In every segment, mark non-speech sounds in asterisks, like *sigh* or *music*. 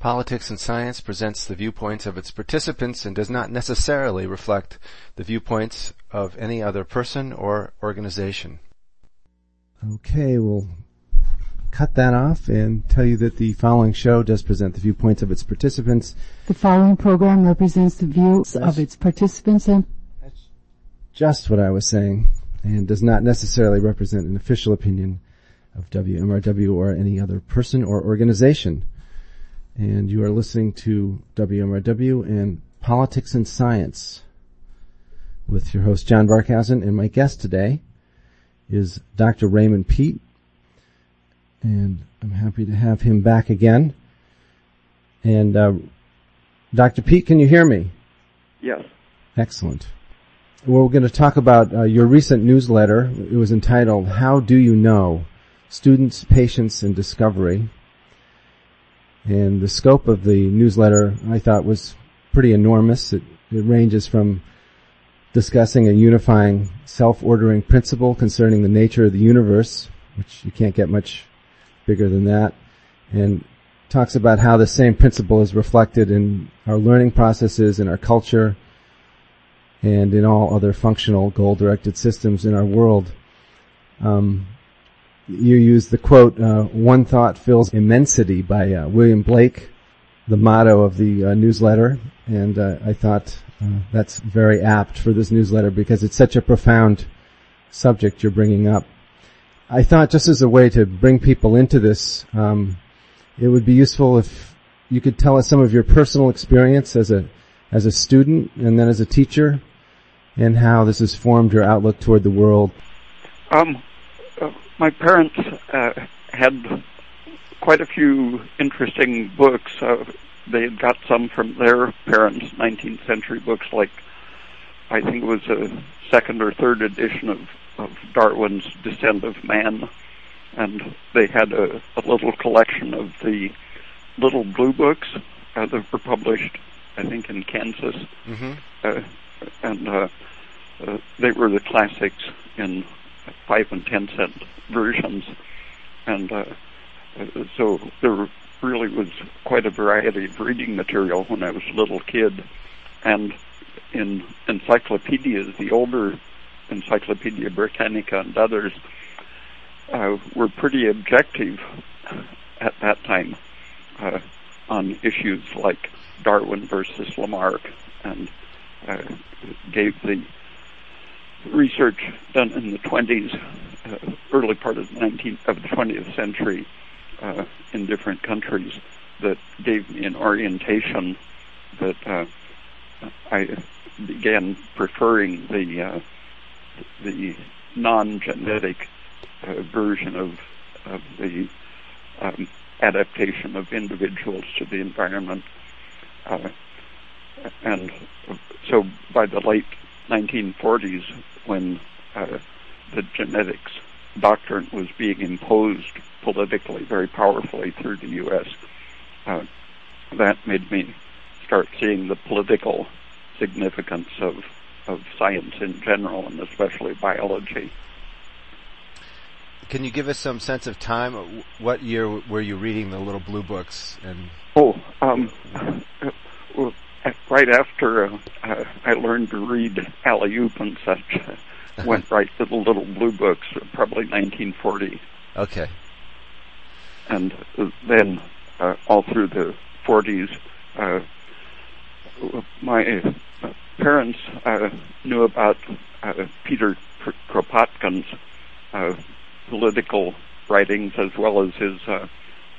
Politics and Science presents the viewpoints of its participants and does not necessarily reflect the viewpoints of any other person or organization. Okay, we'll cut that off and tell you that the following show does present the viewpoints of its participants. The following program represents the views of its participants and That's just what I was saying and does not necessarily represent an official opinion of WMRW or any other person or organization. And you are listening to WMRW and Politics and Science with your host John Barkhausen and my guest today is Dr. Raymond Peat. And I'm happy to have him back again. And uh, Dr. Peat, can you hear me? Yes. Excellent. Well, we're going to talk about uh, your recent newsletter. It was entitled "How Do You Know: Students, Patients, and Discovery." And the scope of the newsletter, I thought, was pretty enormous. It, it ranges from discussing a unifying self-ordering principle concerning the nature of the universe, which you can't get much bigger than that, and talks about how the same principle is reflected in our learning processes, in our culture, and in all other functional goal-directed systems in our world. Um, you use the quote, uh, one thought fills immensity by uh, William Blake, the motto of the uh, newsletter, and uh, I thought uh, that's very apt for this newsletter because it's such a profound subject you're bringing up. I thought just as a way to bring people into this, um, it would be useful if you could tell us some of your personal experience as a as a student and then as a teacher, and how this has formed your outlook toward the world. Um, my parents uh, had quite a few interesting books. Uh, they had got some from their parents, 19th century books, like I think it was a second or third edition of, of Darwin's Descent of Man, and they had a, a little collection of the little blue books uh, that were published, I think, in Kansas, Mm-hmm. uh, and uh, uh, they were the classics in five and ten cent versions, and uh, so there really was quite a variety of reading material when I was a little kid, and in encyclopedias, the older Encyclopedia Britannica and others uh, were pretty objective at that time uh, on issues like Darwin versus Lamarck and uh, gave the research done in the 20s, uh, early part of the 19th of the 20th century, uh, in different countries that gave me an orientation that uh, I began preferring the uh, the non-genetic uh, version of of the um, adaptation of individuals to the environment. Uh, and so by the late 1940s, when uh, the genetics doctrine was being imposed politically very powerfully through the U.S., uh, that made me start seeing the political significance of of science in general, and especially biology. Can you give us some sense of time? What year were you reading the little blue books? And Oh, um, right after uh, uh, I learned to read alley oop and such, uh, went *laughs* right to the little blue books, probably 1940, okay, and then uh, all through the 40s, uh, my uh, parents uh, knew about uh, Peter Kropotkin's uh, political writings as well as his uh,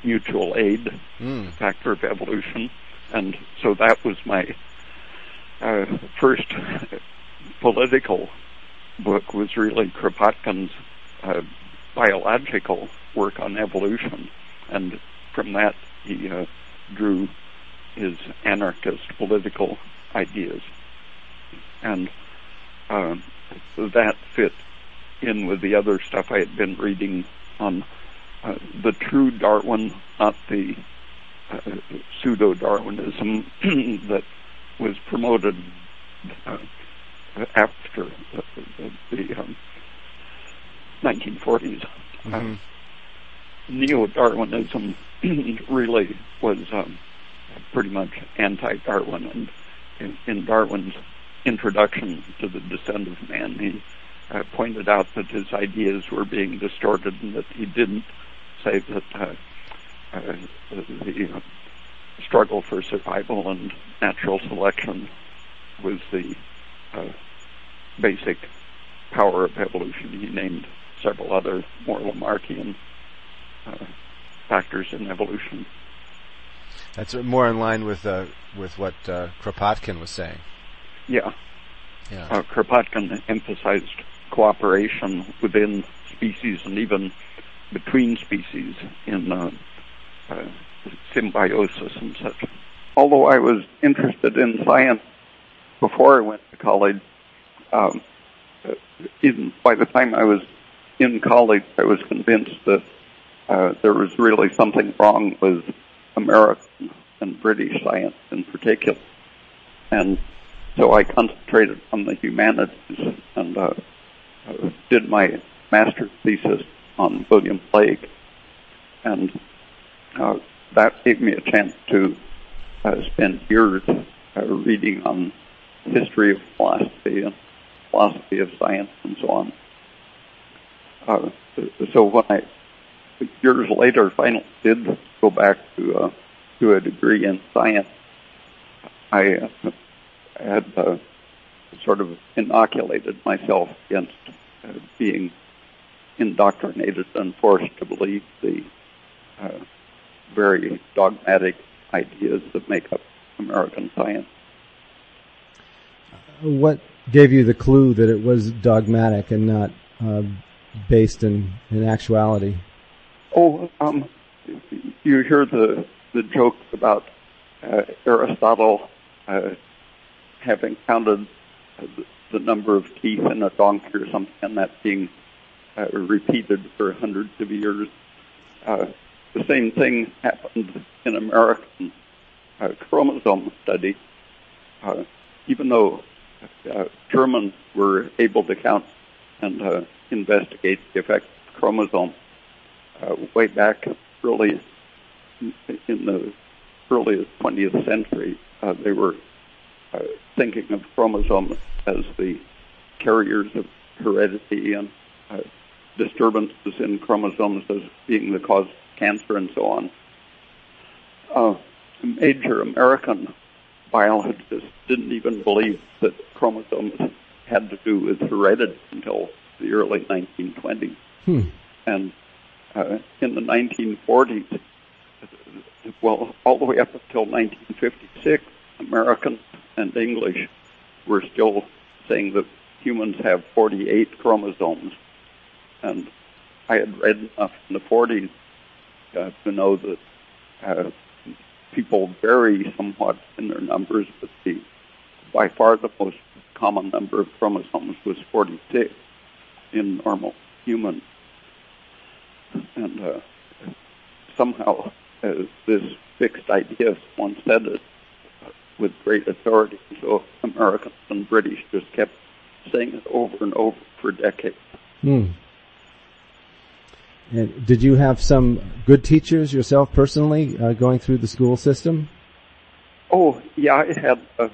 mutual aid mm. factor of evolution, and so that was my uh, first political book was really Kropotkin's uh, biological work on evolution, and from that he uh, drew his anarchist political ideas, and uh, that fit in with the other stuff I had been reading on uh, the true Darwin, not the uh, pseudo-Darwinism *clears throat* that was promoted uh, after the, the um, 1940s. Mhm. Neo-Darwinism *clears throat* really was um, pretty much anti-Darwin. And in, in Darwin's introduction to the Descent of Man, he uh, pointed out that his ideas were being distorted and that he didn't say that uh, uh, the struggle for survival and natural selection was the uh, basic power of evolution. He named several other more Lamarckian uh, factors in evolution. That's more in line with uh, with what uh, Kropotkin was saying. Yeah. Yeah. Uh, Kropotkin emphasized cooperation within species and even between species in symbiosis and such. Although I was interested in science before I went to college, um, even by the time I was in college, I was convinced that uh, there was really something wrong with American and British science in particular. And so I concentrated on the humanities and uh, did my master's thesis on William Blake. And uh, that gave me a chance to uh, spend years uh, reading on history of philosophy and philosophy of science and so on. Uh, so when I years later finally did go back to uh, to a degree in science, I uh, had uh, sort of inoculated myself against uh, being indoctrinated and forced to believe the uh, very dogmatic ideas that make up American science. What gave you the clue that it was dogmatic and not uh, based in, in actuality? Oh, um, you hear the the joke about uh, Aristotle uh, having counted the, the, number of teeth in a donkey or something, and that being uh, repeated for hundreds of years. Uh, the same thing happened in American uh, chromosome study. Uh, even though Germans were able to count and investigate the effect of chromosomes uh, way back really in the early 20th century, uh, they were uh, thinking of chromosomes as the carriers of heredity and uh, disturbances in chromosomes as being the cause cancer and so on. Uh, major American biologists didn't even believe that chromosomes had to do with heredity until the early 1920s. Hmm. And uh, in the 1940s, well, all the way up until 1956, American and English were still saying that humans have 48 chromosomes. And I had read enough in the 40s uh, to know that uh, people vary somewhat in their numbers, but the by far the most common number of chromosomes was 46 in normal humans and uh, somehow uh, this fixed idea, someone said it with great authority. So Americans and British just kept saying it over and over for decades. Hmm. And did you have some good teachers yourself personally uh, going through the school system? Oh, yeah, I had uh,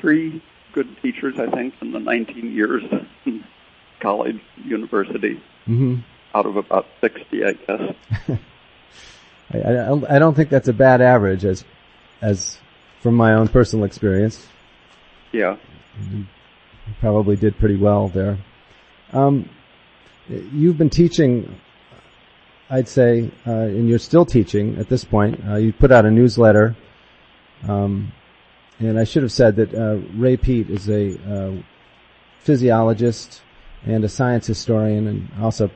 three good teachers, I think, in the 19 years in *laughs* college, university. Mm-hmm out of about 60, I guess. *laughs* I, I, I don't think that's a bad average as, as from my own personal experience. Yeah. You probably did pretty well there. Um, you've been teaching, I'd say, uh, and you're still teaching at this point. Uh, you put out a newsletter, um, and I should have said that uh, Ray Peat is a uh, physiologist and a science historian, and also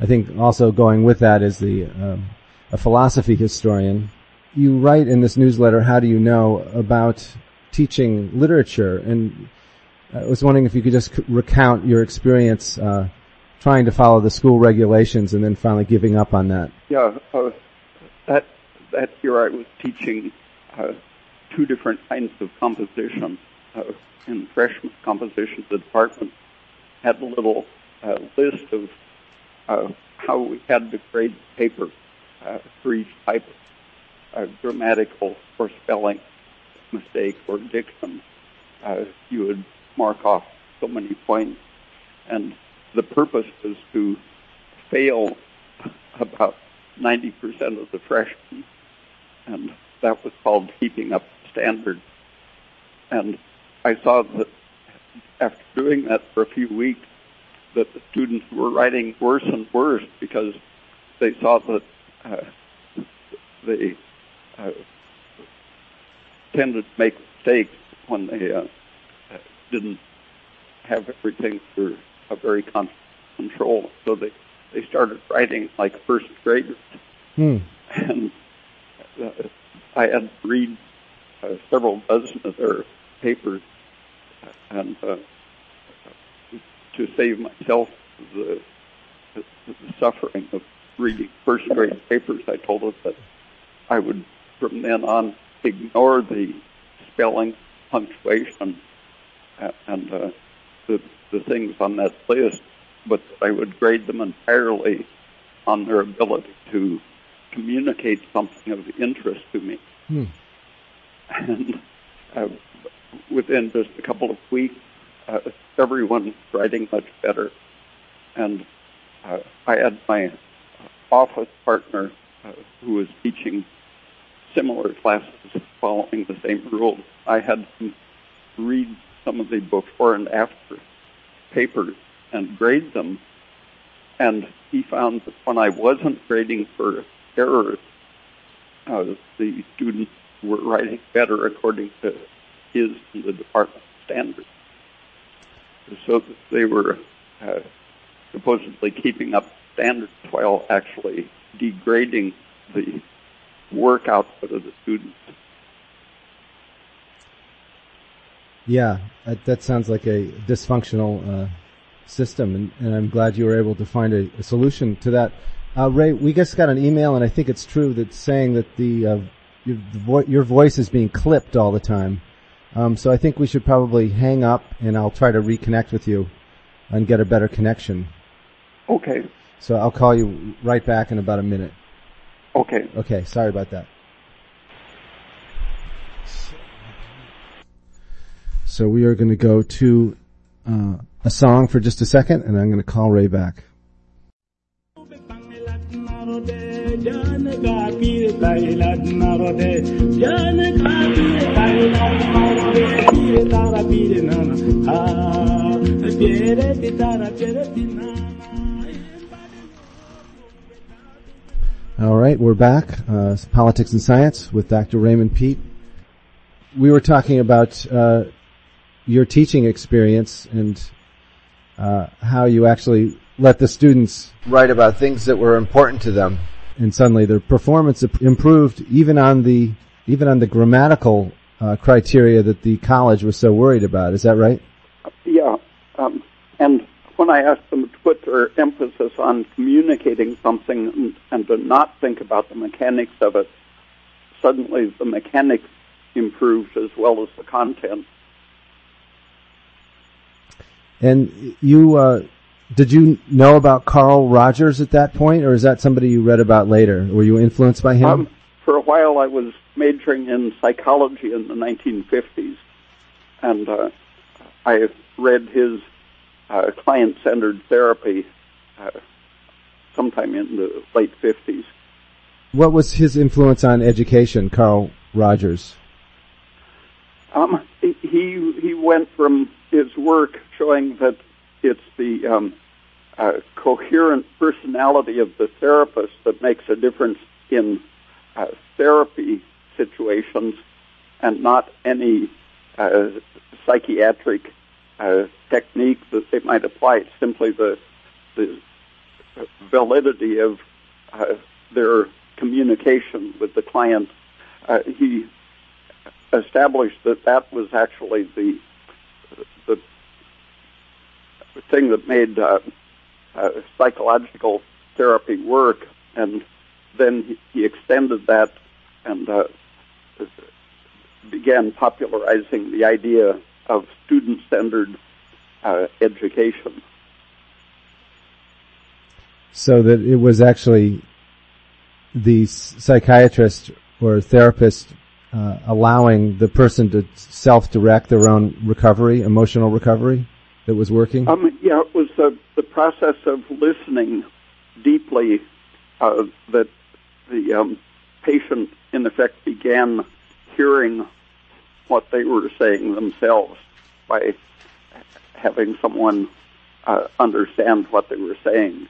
I think also going with that is the um, a philosophy historian. You write in this newsletter, "How do you know?" about teaching literature, and I was wondering if you could just recount your experience uh, trying to follow the school regulations and then finally giving up on that. Yeah, uh, that that year I was teaching uh, two different kinds of composition. Uh, in freshman composition, the department had a little uh, list of uh, how we had to grade paper uh, for each type a grammatical or spelling mistake or diction, uh, you would mark off so many points. And the purpose was to fail about 90% of the freshmen. And that was called keeping up standard. And I saw that after doing that for a few weeks, that the students were writing worse and worse because they saw that uh, they uh, tended to make mistakes when they uh, didn't have everything a very constant control. So they they started writing like first graders, Hmm. and uh, I had to read uh, several dozen of their papers, and uh, to save myself the, the, the suffering of reading first grade papers, I told them that I would from then on ignore the spelling, punctuation, and uh, the the things on that list, but I would grade them entirely on their ability to communicate something of interest to me. Hmm. And uh, within just a couple of weeks, uh, everyone was writing much better. And uh, I had my office partner uh, who was teaching similar classes following the same rules. I had him read some of the before and after papers and grade them. And he found that when I wasn't grading for errors, uh, the students were writing better according to his and the department standards. So that they were uh, supposedly keeping up standards while actually degrading the work output of the students. Yeah, that, that sounds like a dysfunctional uh, system, and, and I'm glad you were able to find a, a solution to that. Uh, Ray, we just got an email, and I think it's true that's saying that the, uh, your, the vo- your voice is being clipped all the time. Um, so I think we should probably hang up, and I'll try to reconnect with you and get a better connection. Okay, So I'll call you right back in about a minute. okay. Okay, sorry about that. So we are going to go to uh, a song for just a second, and I'm going to call Ray back. All right, we're back. Uh, Politics and Science with Dr. Raymond Peat. We were talking about uh, your teaching experience and uh, how you actually let the students write about things that were important to them, and suddenly their performance improved even on the even on the grammatical uh, criteria that the college was so worried about. Is that right? Yeah, um, and when I asked them to put their emphasis on communicating something and, and to not think about the mechanics of it, suddenly the mechanics improved as well as the content. And you uh, did you know about Carl Rogers at that point, or is that somebody you read about later? Were you influenced by him? Um, for a while, I was majoring in psychology in the 1950s, and uh, I read his uh, client-centered therapy uh, sometime in the late 50s. what was his influence on education, Carl Rogers? Um, he he went from his work showing that it's the um, uh, coherent personality of the therapist that makes a difference in uh, therapy situations, and not any uh, psychiatric uh, technique that they might apply. It's simply the the validity of uh, their communication with the client. Uh, he established that that was actually the the thing that made uh, uh, psychological therapy work, and then he, he extended that and uh, began popularizing the idea of student-centered uh, education. So that it was actually the psychiatrist or therapist uh, allowing the person to self-direct their own recovery, emotional recovery, that was working? Um, yeah, it was the, the process of listening deeply uh, that the um, patient, in effect, began hearing what they were saying themselves by having someone uh, understand what they were saying.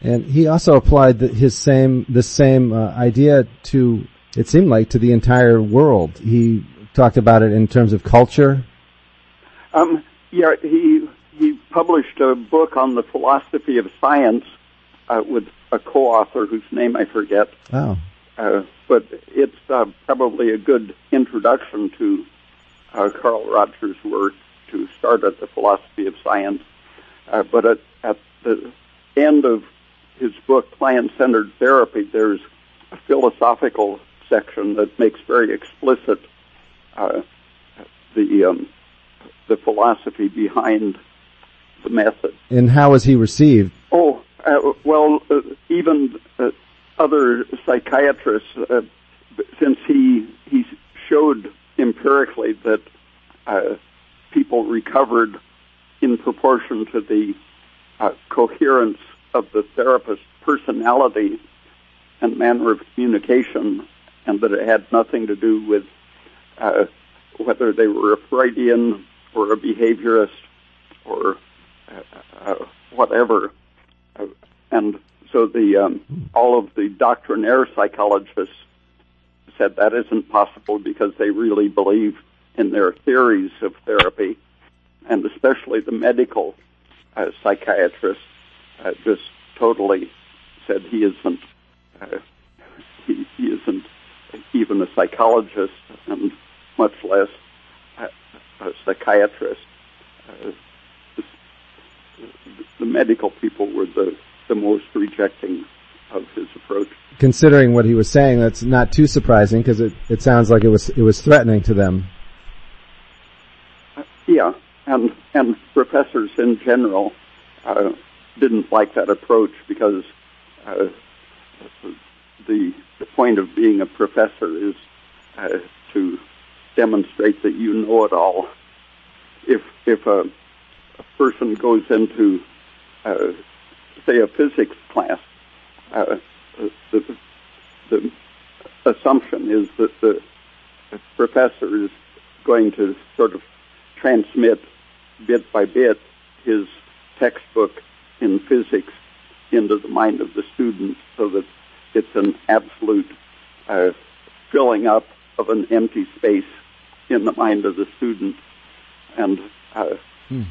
And he also applied the, his same the same uh, idea to it seemed like to the entire world. He talked about it in terms of culture. Um, yeah, he he published a book on the philosophy of science uh, with a co-author whose name I forget. Oh. Uh, but it's uh, probably a good introduction to uh, Carl Rogers' work to start at the philosophy of science. Uh, but at, at the end of his book, Client-Centered Therapy, there's a philosophical section that makes very explicit uh, the um, the philosophy behind the method. And how was he received? Oh, uh, well, uh, even uh, other psychiatrists, uh, since he he showed empirically that uh, people recovered in proportion to the uh, coherence of the therapist's personality and manner of communication, and that it had nothing to do with uh, whether they were a Freudian or a behaviorist or uh, uh, whatever. Uh, and so the um, all of the doctrinaire psychologists said that isn't possible because they really believe in their theories of therapy, and especially the medical uh, psychiatrists uh, just totally said he isn't uh, he, he isn't even a psychologist and much less a, a psychiatrist. Uh, the, the medical people were the, the most rejecting of his approach. Considering what he was saying, that's not too surprising because it, it sounds like it was it was threatening to them. Uh, yeah, and and professors in general uh, didn't like that approach because uh, the the point of being a professor is uh, to demonstrate that you know it all. If if a, a person goes into uh, say a physics class, uh, the, the assumption is that the professor is going to sort of transmit bit by bit his textbook in physics into the mind of the student so that it's an absolute uh, filling up of an empty space in the mind of the student, and uh, hmm.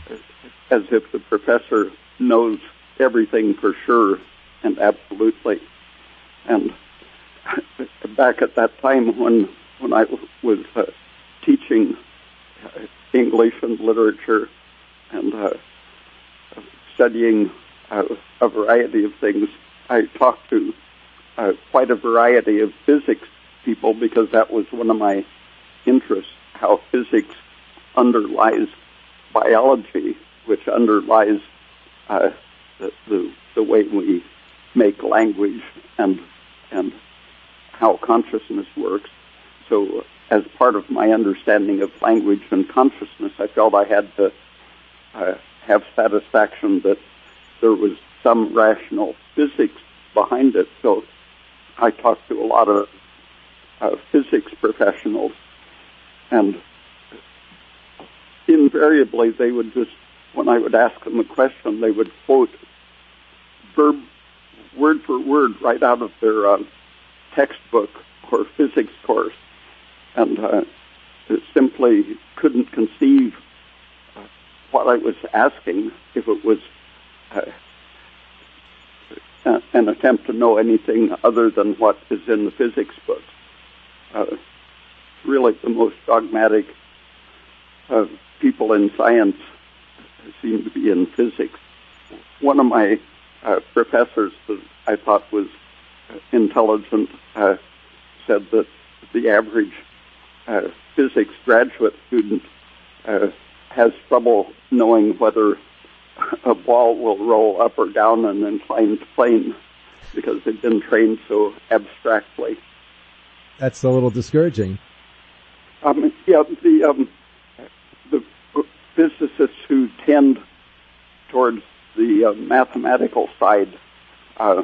as if the professor knows everything for sure and absolutely. And *laughs* back at that time when when I was uh, teaching uh, English and literature and uh, studying uh, a variety of things, I talked to uh, quite a variety of physics people because that was one of my interests, how physics underlies biology, which underlies uh, the, the, the way we make language and and how consciousness works. So, as part of my understanding of language and consciousness, I felt I had to uh, have satisfaction that there was some rational physics behind it. So, I talked to a lot of uh, physics professionals, and invariably they would just, when I would ask them a question, they would quote verb word for word right out of their uh, textbook or physics course, and uh, simply couldn't conceive uh, what I was asking if it was uh, an attempt to know anything other than what is in the physics book. Uh, really, the most dogmatic uh, people in science seem to be in physics. One of my uh, professors that I thought was intelligent uh, said that the average physics graduate student has trouble knowing whether a ball will roll up or down an inclined plane because they've been trained so abstractly. that's a little discouraging. Um, yeah, the um, the physicists who tend towards the uh, mathematical side uh,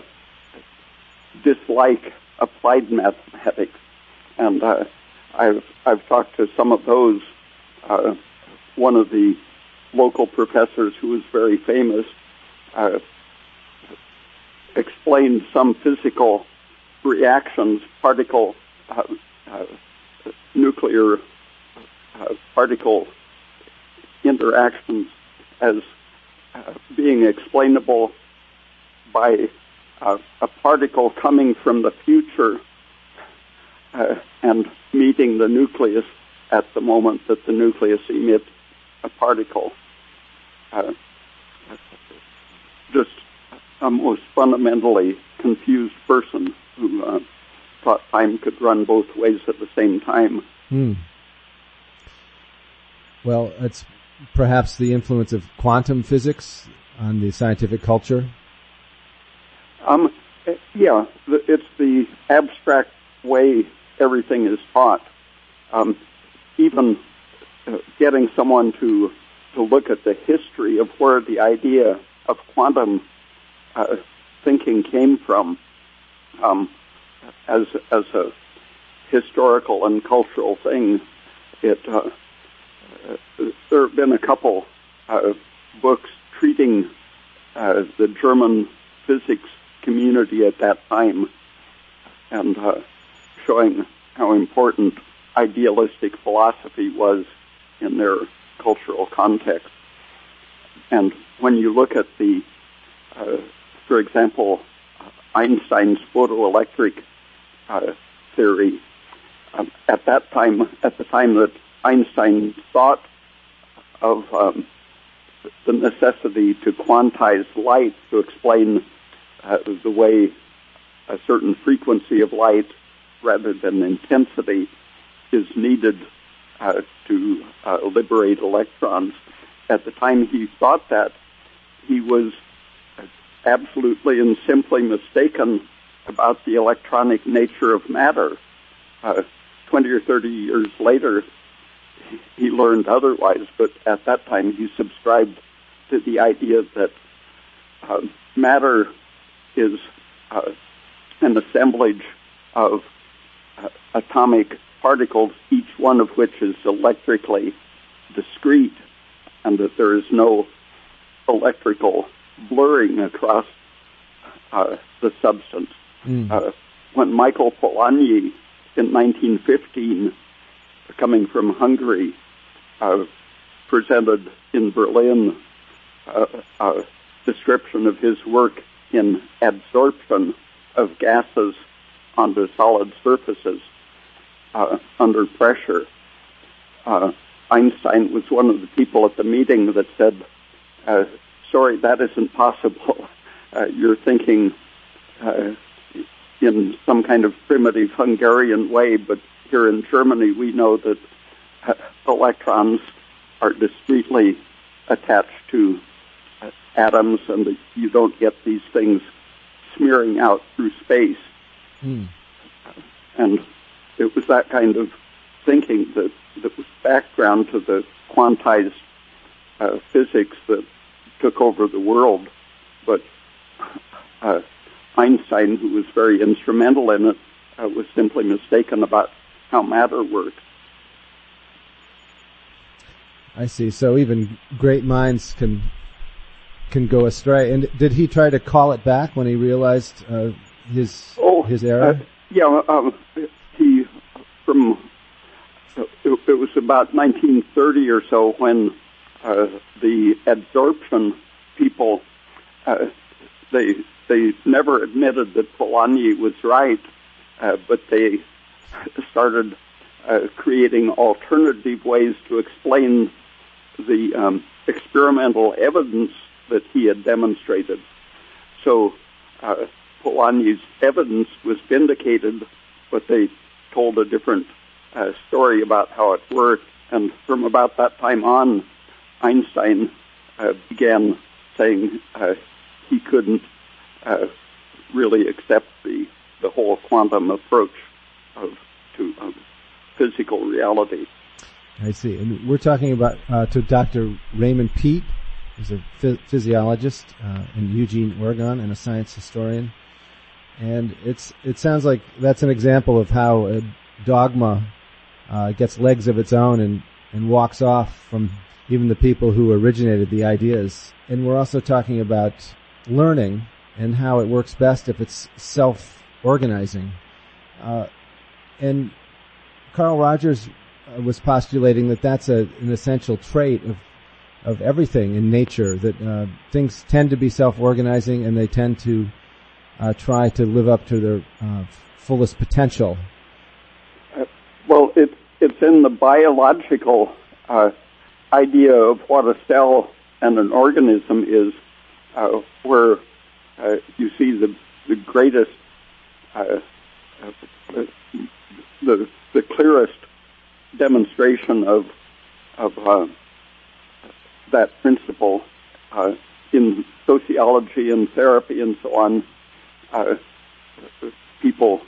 dislike applied mathematics, and uh, I've I've talked to some of those. Uh, one of the local professors who was very famous uh, explained some physical reactions, particle, uh, uh, nuclear uh, particle interactions as uh, being explainable by uh, a particle coming from the future and meeting the nucleus at the moment that the nucleus emits a particle. just a most fundamentally confused person who uh, thought time could run both ways at the same time. Hmm. Well, it's perhaps the influence of quantum physics on the scientific culture. Um, yeah, it's the abstract way everything is taught. Um, even uh, getting someone to to look at the history of where the idea of quantum uh, thinking came from um, as as a historical and cultural thing. It uh, there have been a couple uh, books treating uh, the German physics community at that time and uh, showing how important idealistic philosophy was in their cultural context. And when you look at the uh, for example, Einstein's photoelectric uh, theory. Um, at that time, at the time that Einstein thought of um, the necessity to quantize light to explain uh, the way a certain frequency of light rather than intensity is needed to uh, liberate electrons. At the time he thought that, he was absolutely and simply mistaken about the electronic nature of matter. Uh, 20 or 30 years later, he learned otherwise, but at that time he subscribed to the idea that uh, matter is uh, an assemblage of uh, atomic particles, each one of which is electrically discrete, and that there is no electrical blurring across uh, the substance. Mm. Uh, when Michael Polanyi in 1915, coming from Hungary, uh, presented in Berlin uh, a description of his work in adsorption of gases onto solid surfaces uh, under pressure. Uh, Einstein was one of the people at the meeting that said, sorry, that isn't possible. *laughs* Uh, you're thinking uh, in some kind of primitive Hungarian way, but here in Germany we know that uh, electrons are discretely attached to uh, atoms and that you don't get these things smearing out through space. Hmm. And it was that kind of thinking that, that was background to the quantized uh, physics that took over the world. But uh, Einstein, who was very instrumental in it, uh, was simply mistaken about how matter works. I see. So even great minds can can go astray. And did he try to call it back when he realized uh, his oh, his error? Uh, yeah, um, it, was about 1930 or so when uh, the adsorption people, uh, they they never admitted that Polanyi was right, uh, but they started uh, creating alternative ways to explain the um, experimental evidence that he had demonstrated. So uh, Polanyi's evidence was vindicated, but they told a different uh, story about how it worked. And from about that time on, Einstein uh, began saying uh, he couldn't uh, really accept the the whole quantum approach of to um, physical reality. I see. And we're talking about uh, to Dr. Raymond Peat, who's a physiologist uh, in Eugene, Oregon, and a science historian. And it's it sounds like that's an example of how a dogma uh, gets legs of its own and and walks off from even the people who originated the ideas. And we're also talking about learning and how it works best if it's self-organizing. Uh, and Carl Rogers uh, was postulating that that's a, an essential trait of of everything in nature. That uh, things tend to be self-organizing, and they tend to uh, try to live up to their uh, fullest potential. Uh, well, it's it's in the biological uh, idea of what a cell and an organism is, where you see the the greatest the the clearest demonstration of of uh, that principle uh, in sociology and therapy and so on. Uh, people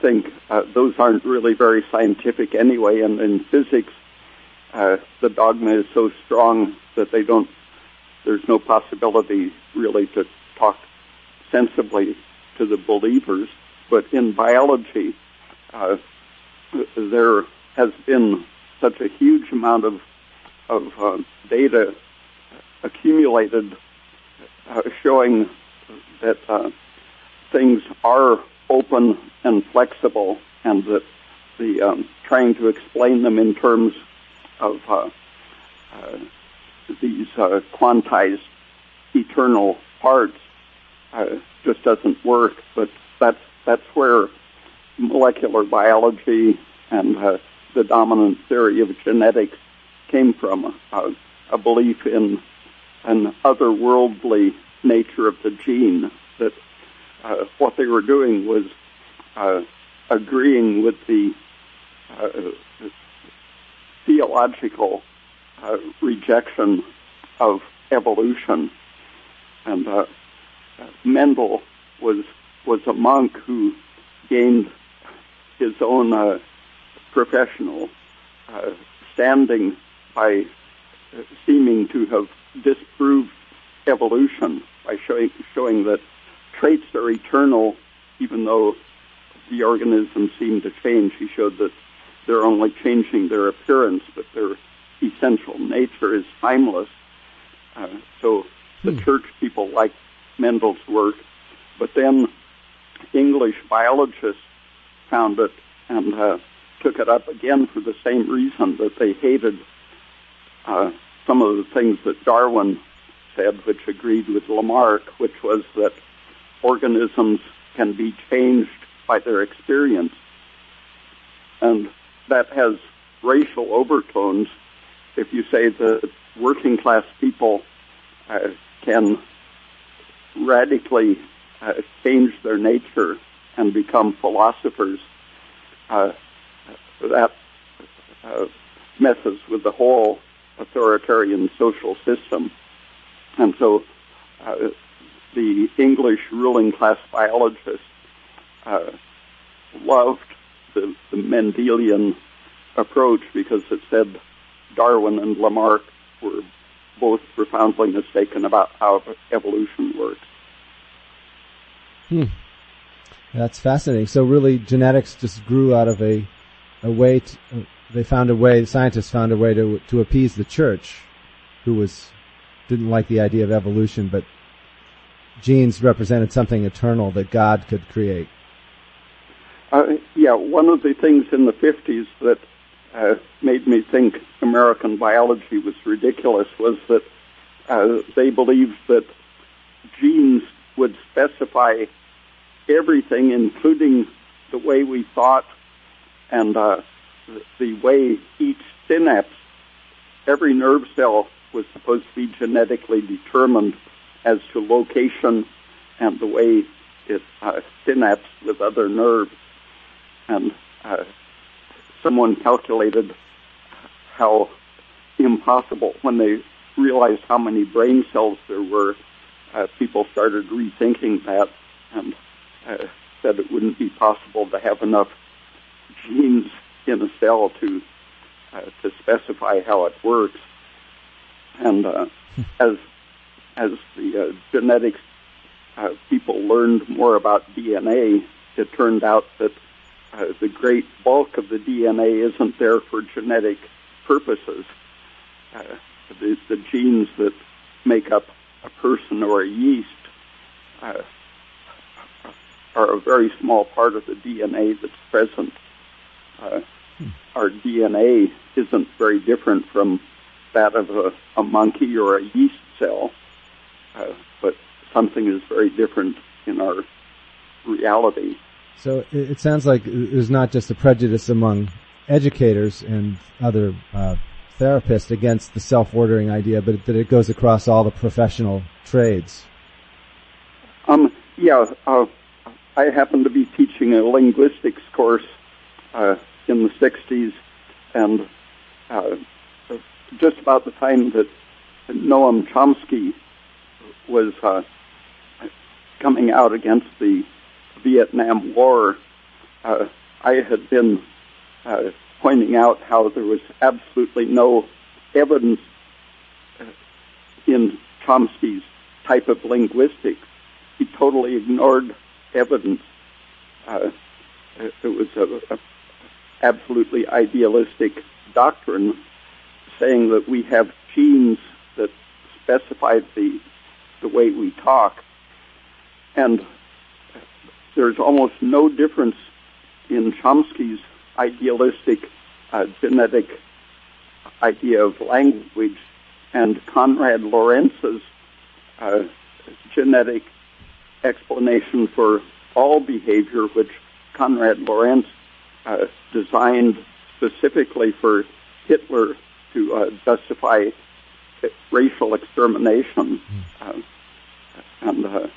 think uh, those aren't really very scientific anyway, and in physics, uh, the dogma is so strong that they don't. There's no possibility really to talk sensibly to the believers. But in biology, uh, there has been such a huge amount of of uh, data accumulated uh, showing that uh, things are open and flexible, and that the um, trying to explain them in terms of uh, uh, these uh, quantized eternal parts just doesn't work. But that's that's where molecular biology and uh, the dominant theory of genetics came from uh, a belief in an otherworldly nature of the gene. That uh, what they were doing was uh, agreeing with the uh, theological uh, rejection of evolution, and Mendel was was a monk who gained his own uh, professional uh, standing by uh, seeming to have disproved evolution by showing, showing that traits are eternal even though the organisms seem to change. He showed that they're only changing their appearance, but their essential nature is timeless. Uh, so the hmm. church people like Mendel's work, but then English biologists found it and uh, took it up again for the same reason that they hated uh, some of the things that Darwin said, which agreed with Lamarck, which was that organisms can be changed by their experience. And that has racial overtones. If you say that working class people uh, can radically uh, change their nature and become philosophers, uh, that uh, messes with the whole authoritarian social system. And so uh, the English ruling class biologists uh, loved the, the Mendelian approach because it said Darwin and Lamarck were both profoundly mistaken about how evolution works. Hmm. That's fascinating. So really, genetics just grew out of a a way. To, uh, they found a way. Scientists found a way to to appease the church, who was didn't like the idea of evolution, but genes represented something eternal that God could create. Uh, yeah, one of the things in the 50s that uh, made me think American biology was ridiculous was that uh, they believed that genes would specify everything, including the way we thought and uh, the way each synapse, every nerve cell was supposed to be genetically determined as to location and the way it uh, synapsed with other nerves. And uh, someone calculated how impossible, when they realized how many brain cells there were, uh, people started rethinking that and uh, said it wouldn't be possible to have enough genes in a cell to uh, to specify how it works. And uh, as as the uh, genetics uh, people learned more about DNA, it turned out that uh, the great bulk of the DNA isn't there for genetic purposes. Uh, the, the genes that make up a person or a yeast uh, are a very small part of the DNA that's present. Uh, hmm. Our DNA isn't very different from that of a, a monkey or a yeast cell, uh, but something is very different in our reality. So it, it sounds like there's not just a prejudice among educators and other uh, therapists against the self-ordering idea, but that it goes across all the professional trades. Um, yeah, uh, I happen to be teaching a linguistics course uh, in the 60s, and uh, just about the time that Noam Chomsky was uh, coming out against the Vietnam War, uh, I had been uh, pointing out how there was absolutely no evidence uh, in Chomsky's type of linguistics. He totally ignored evidence. Uh, it was a, a absolutely idealistic doctrine saying that we have genes that specify the the way we talk, and there's almost no difference in Chomsky's idealistic uh, genetic idea of language and Konrad Lorenz's uh, genetic explanation for all behavior, which Konrad Lorenz uh, designed specifically for Hitler to uh, justify racial extermination. Mm. and uh,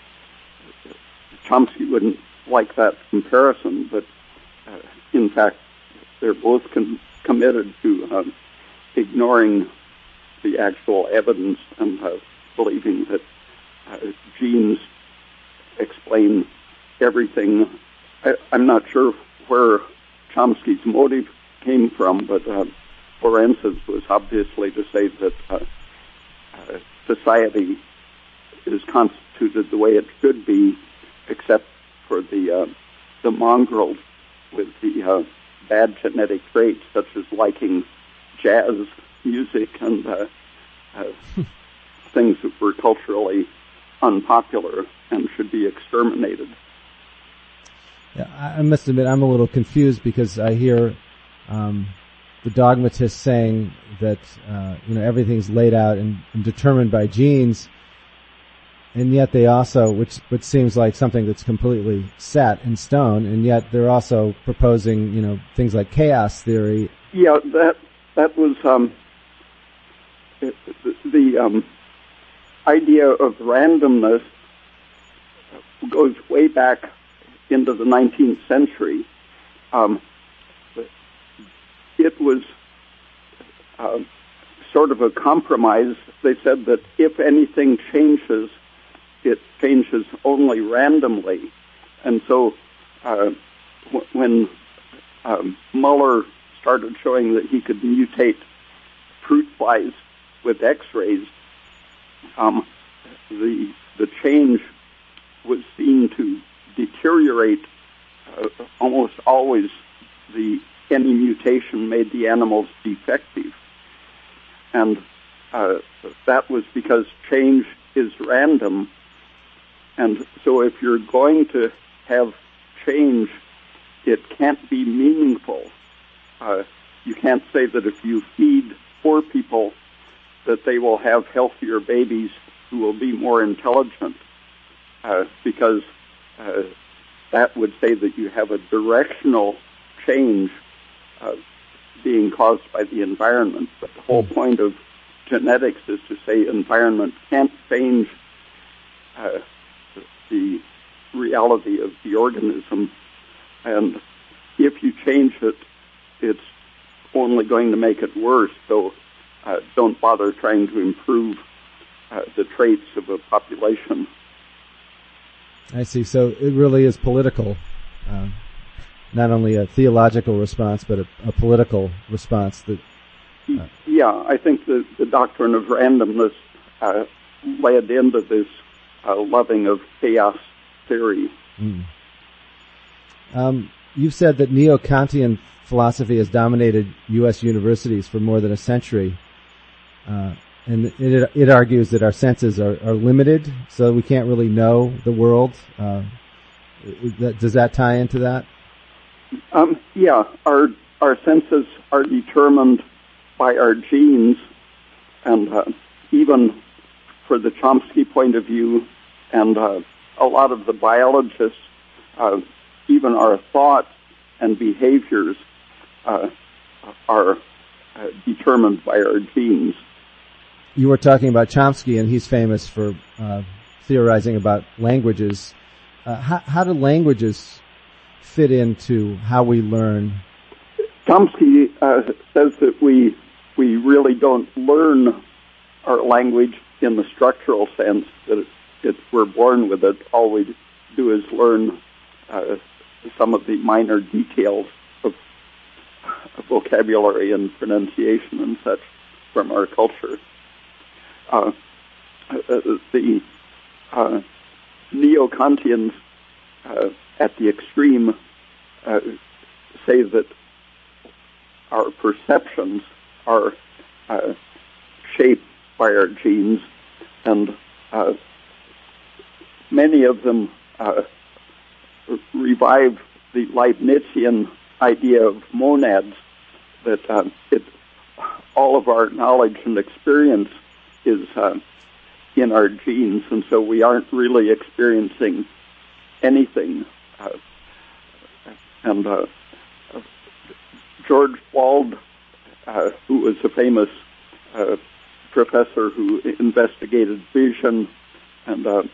Chomsky wouldn't like that comparison, but uh, in fact, they're both com- committed to um, ignoring the actual evidence and uh, believing that uh, genes explain everything. I, am not sure where Chomsky's motive came from, but uh, Lorenz's was obviously to say that uh, uh, society is constituted the way it should be, except for the uh, the mongrel with the uh, bad genetic traits, such as liking jazz music and uh, uh, *laughs* things that were culturally unpopular and should be exterminated. Yeah, I must admit I'm a little confused because I hear um, the dogmatists saying that uh, you know everything's laid out and, and, determined by genes, and yet they also, which which seems like something that's completely set in stone, and yet they're also proposing you know things like chaos theory. Yeah, that that was um, the, the um, idea of randomness goes way back into the 19th century. Um, it was uh, sort of a compromise. They said that if anything changes, it changes only randomly. And so uh, w- when um, Muller started showing that he could mutate fruit flies with X-rays, um, the the change was seen to deteriorate uh, almost always the any mutation made the animals defective. And uh, that was because change is random. And so if you're going to have change, it can't be meaningful. Uh, you can't say that if you feed poor people that they will have healthier babies who will be more intelligent, uh, because uh, that would say that you have a directional change uh, being caused by the environment. But the whole hmm. point of genetics is to say environment can't change uh, the reality of the organism, and if you change it, it's only going to make it worse. So uh, don't bother trying to improve uh, the traits of a population. I see. So it really is political. Uh, not only a theological response but a, a political response that uh, yeah i think the, the doctrine of randomness uh, led into this uh, loving of chaos theory mm. um, you've said that neo-kantian philosophy has dominated u.s universities for more than a century uh, and it, it argues that our senses are, are limited, so we can't really know the world. Uh, does that tie into that? Um, yeah, our our senses are determined by our genes, and uh, even for the Chomsky point of view, and uh, a lot of the biologists, uh, even our thoughts and behaviors uh, are uh, determined by our genes you were talking about Chomsky, and he's famous for uh, theorizing about languages. How, how do languages fit into how we learn? Chomsky uh, says that we we really don't learn our language in the structural sense that it, it, we're born with it. All we do is learn uh, some of the minor details of, of vocabulary and pronunciation and such from our culture. Uh, uh, the uh, neo-Kantians at the extreme say that our perceptions are shaped by our genes, and many of them revive the Leibnizian idea of monads that uh, it, all of our knowledge and experience is uh, in our genes, and so we aren't really experiencing anything. And uh, George Wald, uh, who was a famous uh, professor who investigated vision, and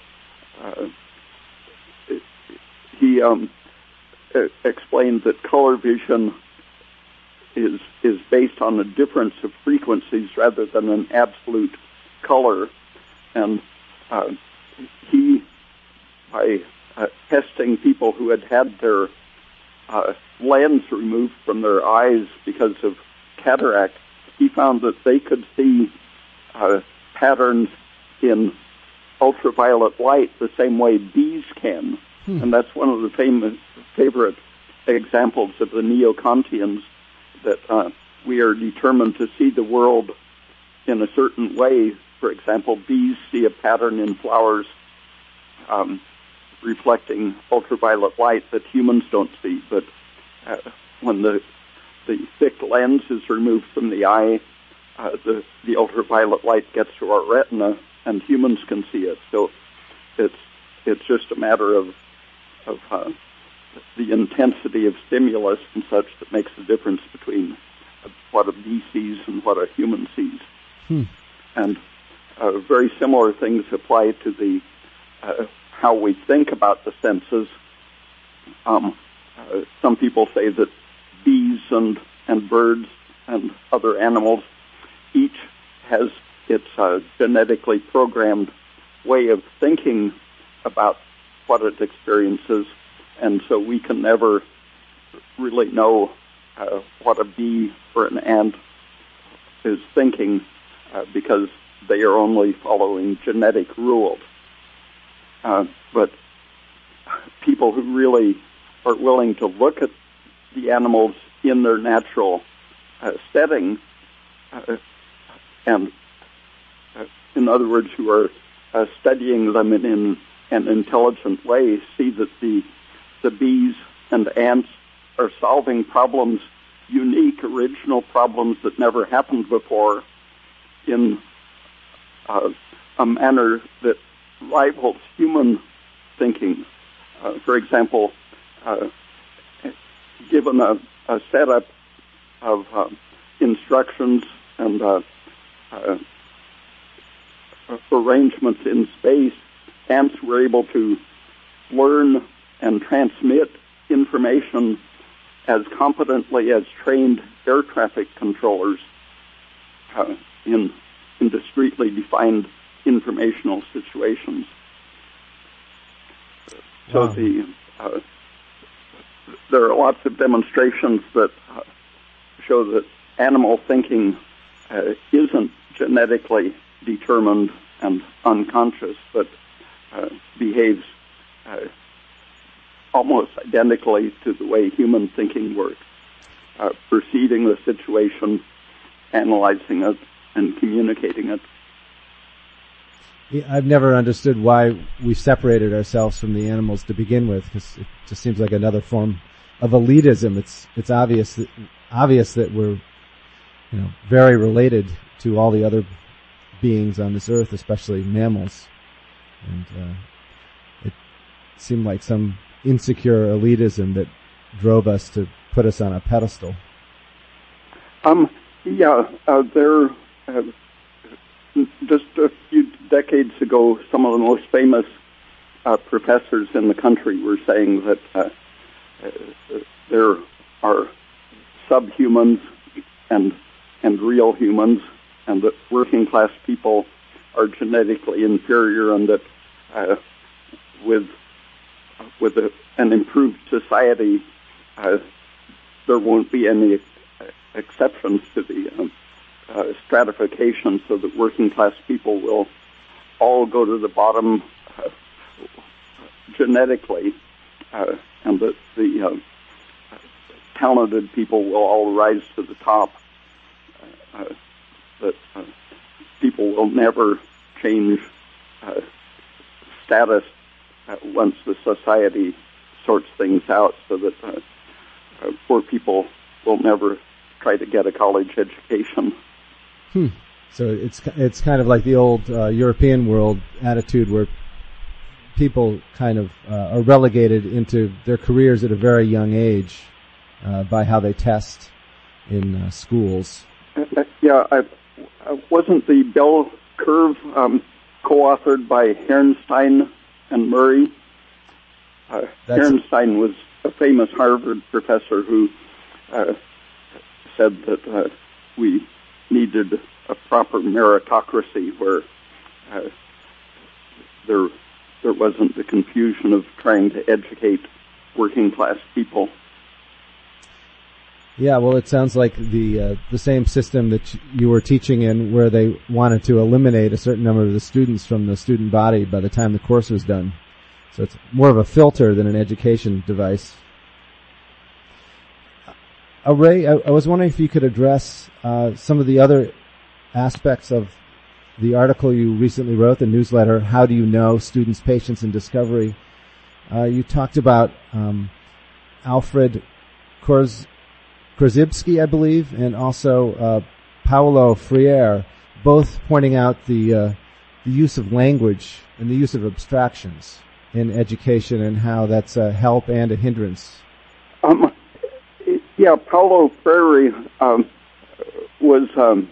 he um, explained that color vision is is based on a difference of frequencies rather than an absolute color, and uh, he, by uh, testing people who had had their uh, lens removed from their eyes because of cataract, he found that they could see uh, patterns in ultraviolet light the same way bees can. Hmm. And that's one of the famous favorite examples of the neo-Kantians that uh, we are determined to see the world in a certain way for example, bees see a pattern in flowers um, reflecting ultraviolet light that humans don't see. But uh, when the the thick lens is removed from the eye, uh, the the ultraviolet light gets to our retina, and humans can see it. So it's it's just a matter of of uh, the intensity of stimulus and such that makes the difference between what a bee sees and what a human sees. Hmm. And uh, very similar things apply to the uh, how we think about the senses. Um, uh, some people say that bees and and birds and other animals each has its uh, genetically programmed way of thinking about what it experiences, and so we can never really know uh, what a bee or an ant is thinking uh, because they are only following genetic rules. Uh, but people who really are willing to look at the animals in their natural uh, setting, uh, and uh, in other words, who are uh, studying them in, in, an intelligent way, see that the the bees and ants are solving problems, unique, original problems that never happened before, in a manner that rivals human thinking. Uh, for example, uh, given a, a, setup of uh, instructions and uh, uh, arrangements in space, ants were able to learn and transmit information as competently as trained air traffic controllers in in discretely defined informational situations. So wow. the uh, there are lots of demonstrations that uh, show that animal thinking uh, isn't genetically determined and unconscious, but uh, behaves uh, almost identically to the way human thinking works, uh, perceiving the situation, analyzing it, and communicating it. I've never understood why we separated ourselves from the animals to begin with, because it just seems like another form of elitism. It's it's obvious that, obvious that we're you know very related to all the other beings on this earth, especially mammals, and uh, it seemed like some insecure elitism that drove us to put us on a pedestal. Um, yeah, uh, there. Uh, just a few decades ago, some of the most famous uh, professors in the country were saying that uh, uh, there are subhumans and and real humans, and that working class people are genetically inferior, and that uh, with with a, an improved society, uh, there won't be any exceptions to the um, uh, stratification so that working class people will all go to the bottom uh, genetically, uh, and that the uh, talented people will all rise to the top. Uh, that uh, people will never change status once the society sorts things out, so that poor people will never try to get a college education. Hmm. So it's it's kind of like the old uh, European world attitude where people kind of uh, are relegated into their careers at a very young age uh, by how they test in uh, schools. Uh, yeah, I, I wasn't the bell curve um, co-authored by Herrnstein and Murray. Uh, Herrnstein was a famous Harvard professor who said that we needed a proper meritocracy where uh, there there wasn't the confusion of trying to educate working class people. Yeah, well, it sounds like the uh, the same system that you were teaching in, where they wanted to eliminate a certain number of the students from the student body by the time the course was done. So it's more of a filter than an education device. Uh, Ray, I, I, was wondering if you could address uh, some of the other aspects of the article you recently wrote, the newsletter, How Do You Know? Students, Patience, and Discovery. Uh, you talked about um, Alfred Korzybski, I believe, and also uh, Paulo Freire, both pointing out the, uh, the use of language and the use of abstractions in education and how that's a help and a hindrance. Um, yeah, Paulo Freire um, was um,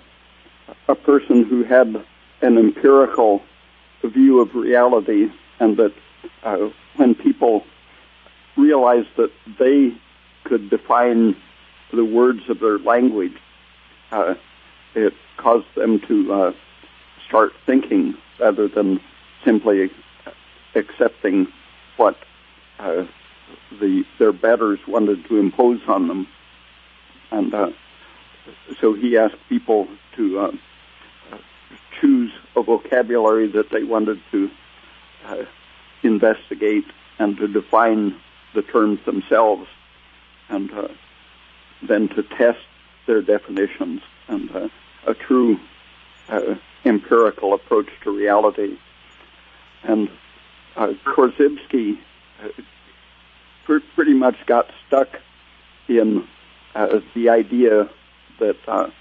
a person who had an empirical view of reality and that uh, when people realized that they could define the words of their language, uh, it caused them to uh, start thinking rather than simply accepting what uh, the their betters wanted to impose on them. And uh, so he asked people to uh, choose a vocabulary that they wanted to uh, investigate and to define the terms themselves and uh, then to test their definitions and uh, a true uh, empirical approach to reality. And uh, Korzybski uh, pr- pretty much got stuck in the idea that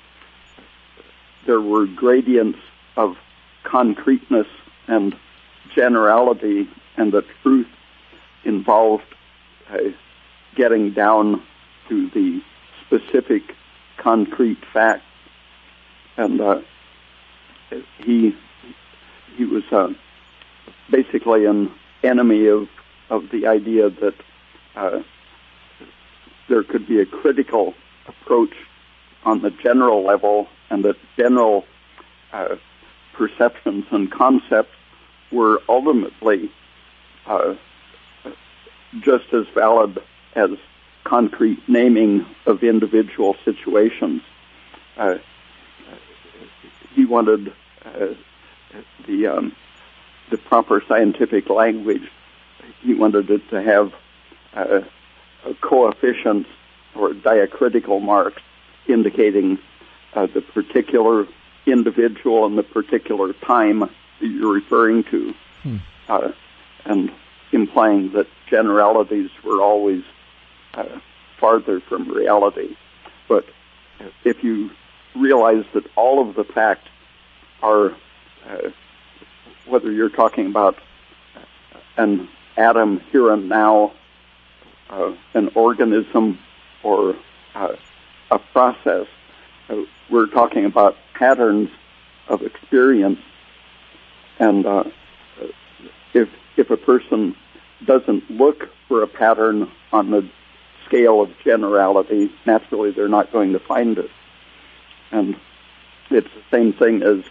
there were gradients of concreteness and generality and the truth involved uh, getting down to the specific concrete facts. And uh, he he was uh, basically an enemy of of the idea that uh, there could be a critical approach on the general level and that general uh, perceptions and concepts were ultimately uh, just as valid as concrete naming of individual situations. Uh, he wanted uh, the um, the proper scientific language. He wanted it to have uh, coefficients or diacritical marks indicating uh, the particular individual and the particular time that you're referring to, hmm. uh, and implying that generalities were always uh, farther from reality. But if you realize that all of the facts are, uh, whether you're talking about an atom here and now, uh, an organism, or uh, a process, uh, we're talking about patterns of experience. And uh, if if a person doesn't look for a pattern on the scale of generality, naturally they're not going to find it. And it's the same thing as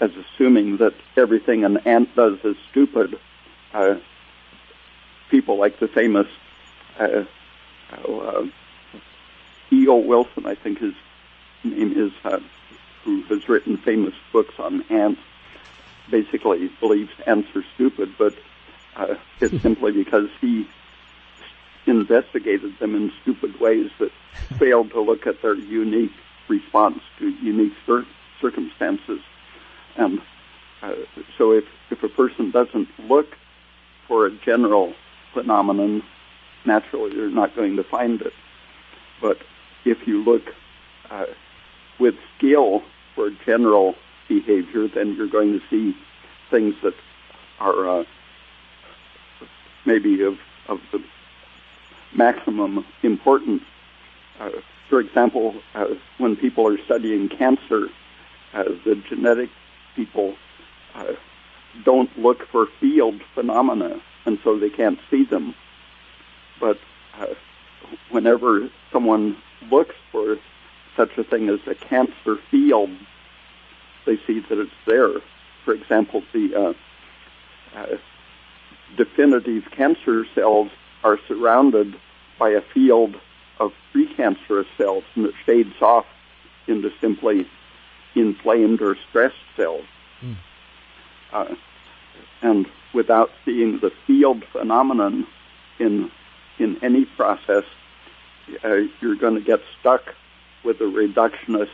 as assuming that everything an ant does is stupid. Uh, people like the famous uh, uh, E.O. Wilson, I think his name is, uh, who has written famous books on ants, basically believes ants are stupid, but uh, it's simply because he investigated them in stupid ways that failed to look at their unique response to unique cir- circumstances. And uh, so if, if a person doesn't look for a general phenomenon, naturally you're not going to find it. But if you look uh, with skill for general behavior, then you're going to see things that are uh, maybe of, of the maximum importance. Uh, for example, uh, when people are studying cancer, uh, the genetic people uh, don't look for field phenomena, and so they can't see them. But uh, whenever someone looks for such a thing as a cancer field, they see that it's there. For example, the uh, uh, definitive cancer cells are surrounded by a field of precancerous cells, and it fades off into simply inflamed or stressed cells. Mm. Uh, and without seeing the field phenomenon in in any process, uh, you're going to get stuck with a reductionist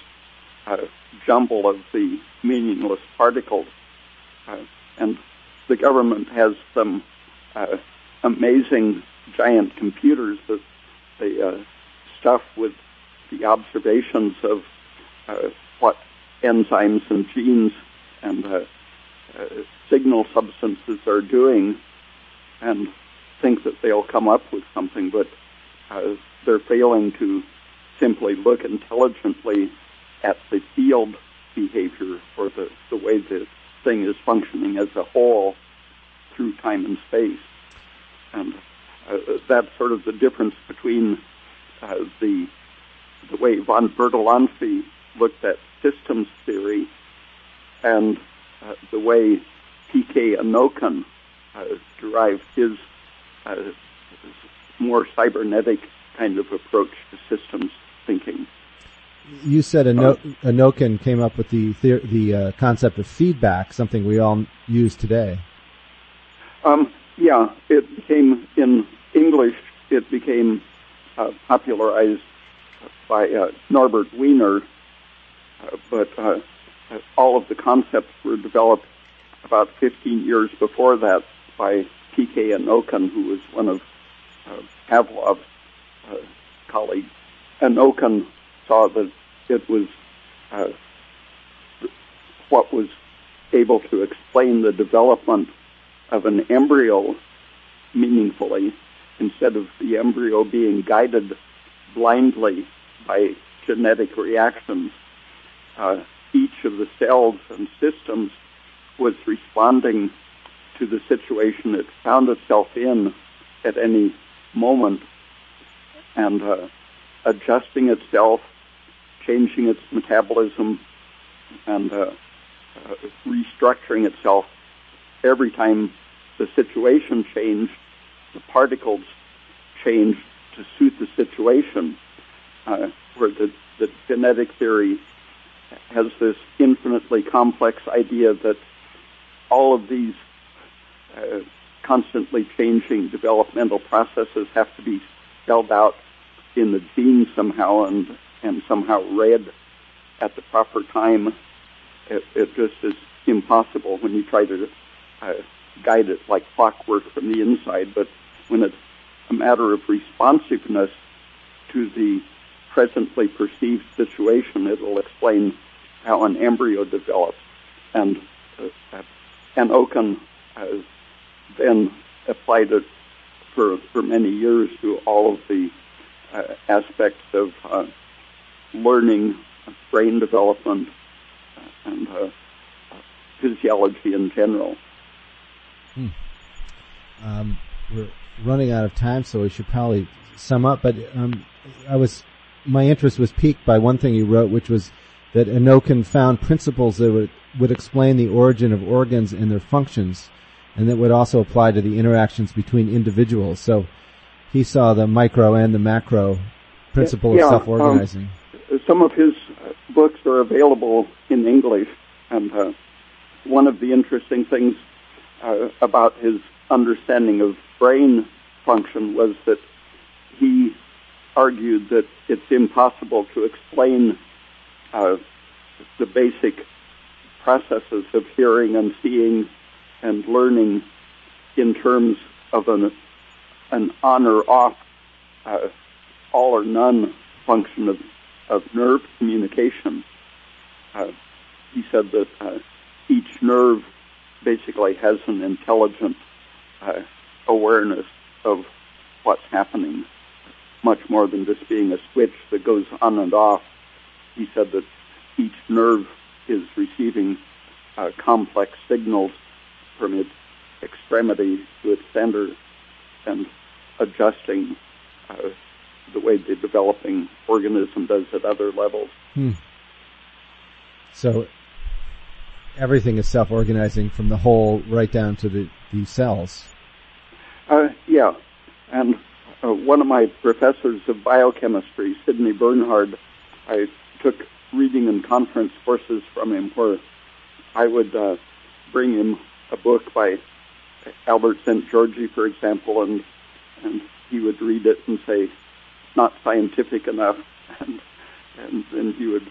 uh, jumble of the meaningless particles. Uh, and the government has some uh, amazing giant computers that they uh, stuff with the observations of uh, what enzymes and genes and signal substances are doing and think that they'll come up with something, but uh, they're failing to simply look intelligently at the field behavior or the, the way the thing is functioning as a whole through time and space. And uh, that's sort of the difference between uh, the the way von Bertalanffy looked at systems theory and uh, the way P.K. Anokhin uh, derived his uh, more cybernetic kind of approach to systems thinking. You said Ano- uh, Anokhin came up with the the uh, concept of feedback, something we all use today. Um, yeah, it became in English. It became uh, popularized by uh, Norbert Wiener, uh, but uh, all of the concepts were developed about 15 years before that by P.K. Anokhin, who was one of uh, Pavlov's uh, colleagues. Anokhin saw that it was uh, what was able to explain the development of an embryo meaningfully instead of the embryo being guided blindly by genetic reactions. Uh, each of the cells and systems was responding to the situation it found itself in at any moment and uh, adjusting itself, changing its metabolism, and uh, uh, restructuring itself. Every time the situation changed, the particles changed to suit the situation, uh, where the, the genetic theory has this infinitely complex idea that all of these uh, constantly changing developmental processes have to be spelled out in the gene somehow and, and somehow read at the proper time. It, it just is impossible when you try to uh, guide it like clockwork from the inside, but when it's a matter of responsiveness to the presently perceived situation, it'll explain how an embryo develops. And uh, and Okun has then applied it for for many years to all of the uh, aspects of uh, learning, brain development, and uh, physiology in general. Hmm. Um, we're running out of time, so we should probably sum up. But um, I was my interest was piqued by one thing you wrote, which was that Anokhin found principles that would, would explain the origin of organs and their functions, and that would also apply to the interactions between individuals. So he saw the micro and the macro principle yeah, of self-organizing. Um, some of his books are available in English, and uh, one of the interesting things uh, about his understanding of brain function was that he argued that it's impossible to explain uh, the basic processes of hearing and seeing and learning in terms of an, an on or off, uh, all or none function of, of nerve communication. Uh, he said that uh, each nerve basically has an intelligent uh, awareness of what's happening, much more than just being a switch that goes on and off. He said that each nerve is receiving uh, complex signals from its extremity to its center and adjusting uh, the way the developing organism does at other levels. Hmm. So everything is self-organizing from the whole right down to the, the cells. Uh, yeah, and uh, one of my professors of biochemistry, Sidney Bernhard, I took reading and conference courses from him where I would uh, bring him a book by Albert Szent-Györgyi, for example, and and he would read it and say, not scientific enough, *laughs* and and then he would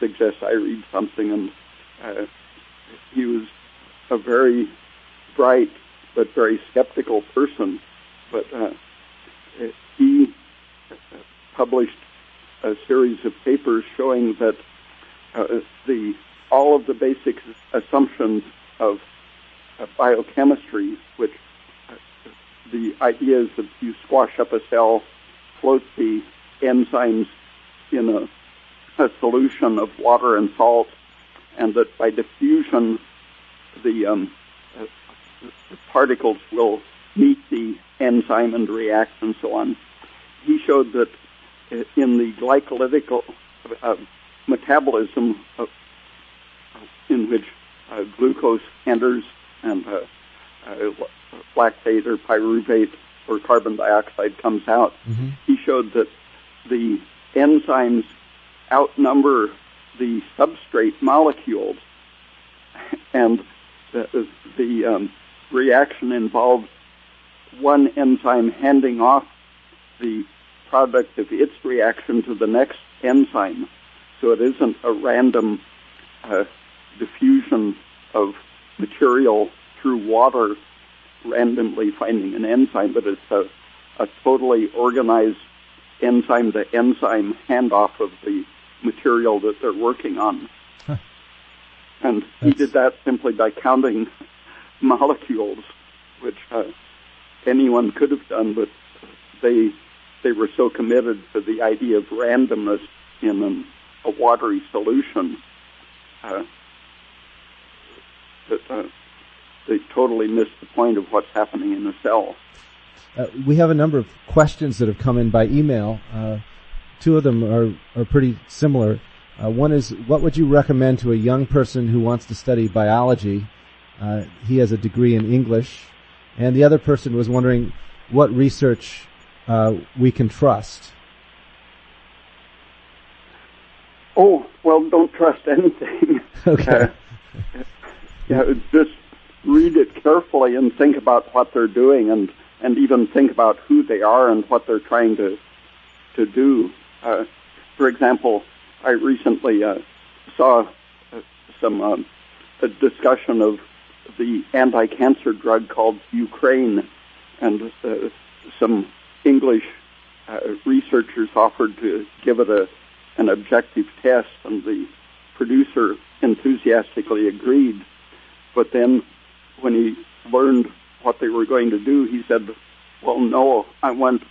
suggest I read something, and uh, he was a very bright but very skeptical person. But uh, he published a series of papers showing that uh, the all of the basic assumptions of biochemistry, which uh, the idea is that you squash up a cell, float the enzymes in a, a solution of water and salt, and that by diffusion, the, um, uh, the particles will meet the enzyme and react and so on. He showed that uh, in the glycolytic uh, metabolism of, in which uh, glucose enters and uh, uh, lactate or pyruvate or carbon dioxide comes out, mm-hmm. he showed that the enzymes outnumber the substrate molecules, and the, the um, reaction involves one enzyme handing off the product of its reaction to the next enzyme. So it isn't a random uh, diffusion of material through water randomly finding an enzyme, but it's a, a totally organized enzyme to enzyme handoff of the material that they're working on. Huh. And That's... he did that simply by counting *laughs* molecules, which uh, anyone could have done, but they they were so committed to the idea of randomness in an, a watery solution uh, that uh, they totally missed the point of what's happening in the cell. Uh, we have a number of questions that have come in by email. Uh, two of them are, are pretty similar. Uh, one is, what would you recommend to a young person who wants to study biology? Uh, he has a degree in English. And the other person was wondering what research uh, we can trust? Oh, well, don't trust anything. *laughs* Okay. Uh, yeah, just read it carefully and think about what they're doing and, and even think about who they are and what they're trying to, to do. Uh, for example, I recently uh, saw uh, some um, a discussion of the anti-cancer drug called Ukrain, and uh, some English uh, researchers offered to give it a an objective test, and the producer enthusiastically agreed. But then, when he learned what they were going to do, he said, "Well, no, I want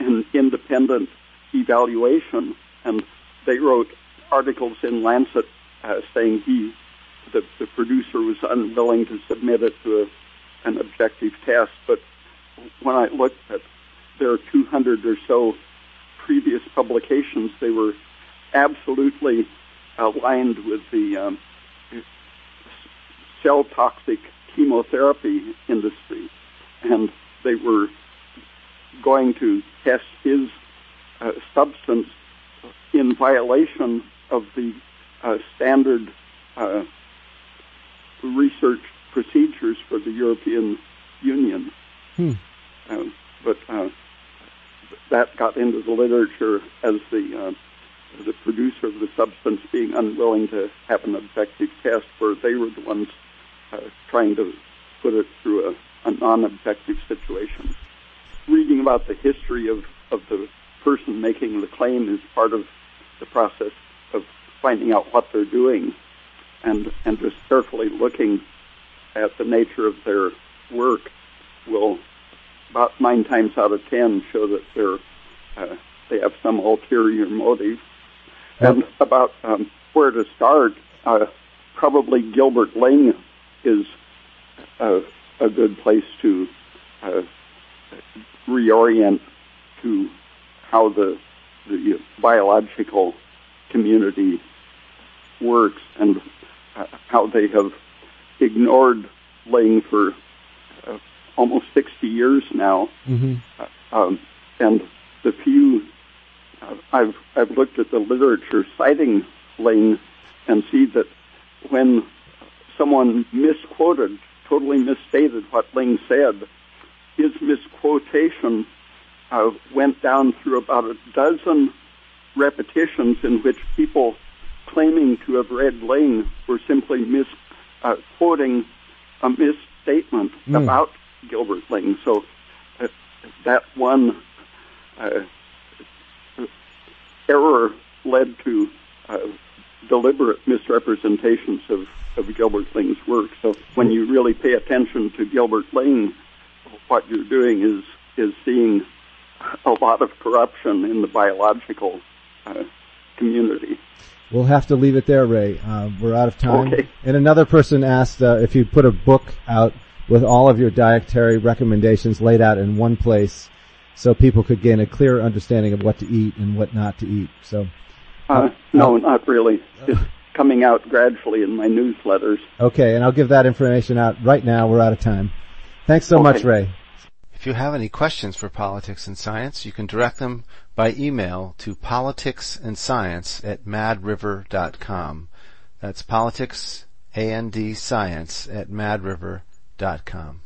an independent evaluation." And they wrote articles in Lancet uh, saying he, the, the producer, was unwilling to submit it to a, an objective test. But when I looked at their 200 or so previous publications, they were absolutely aligned with the um, cell toxic chemotherapy industry, and they were going to test his uh, substance in violation of the uh, standard uh, research procedures for the European Union. Hmm. Uh, but uh, that got into the literature as the uh, the producer of the substance being unwilling to have an objective test, where they were the ones uh, trying to put it through a, a non-objective situation. Reading about the history of, of the person making the claim is part of the process of finding out what they're doing and, and just carefully looking at the nature of their work will about nine times out of ten show that they're uh, they have some ulterior motive. And about um, where to start, uh, probably Gilbert Ling is uh, a good place to uh, reorient to how the the biological community works and uh, how they have ignored Ling for uh, almost 60 years now. Mm-hmm. Uh, um, and the few uh, I've I've looked at the literature citing Ling and see that when someone misquoted, totally misstated what Ling said, his misquotation uh, went down through about a dozen repetitions in which people claiming to have read Ling were simply misquoting uh, a misstatement Mm. about Gilbert Ling. So uh, that one uh, error led to uh, deliberate misrepresentations of, of Gilbert Ling's work. So when you really pay attention to Gilbert Ling, what you're doing is is seeing a lot of corruption in the biological uh, community. We'll have to leave it there, Ray. Uh, we're out of time. Okay. And another person asked uh, if you'd put a book out with all of your dietary recommendations laid out in one place so people could gain a clear understanding of what to eat and what not to eat. So, Uh, no, not really. It's coming out gradually in my newsletters. okay, and I'll give that information out right now. We're out of time. Thanks so much, Ray. If you have any questions for politics and science, you can direct them by email to politicsandscience at madriver.com. That's politics, A-N-D, science at madriver.com.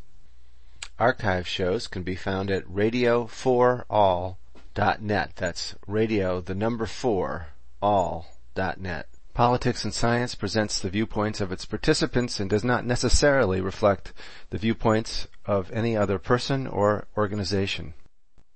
Archive shows can be found at radio4all.net. That's radio, the number four, all.net. Politics and Science presents the viewpoints of its participants and does not necessarily reflect the viewpoints of any other person or organization.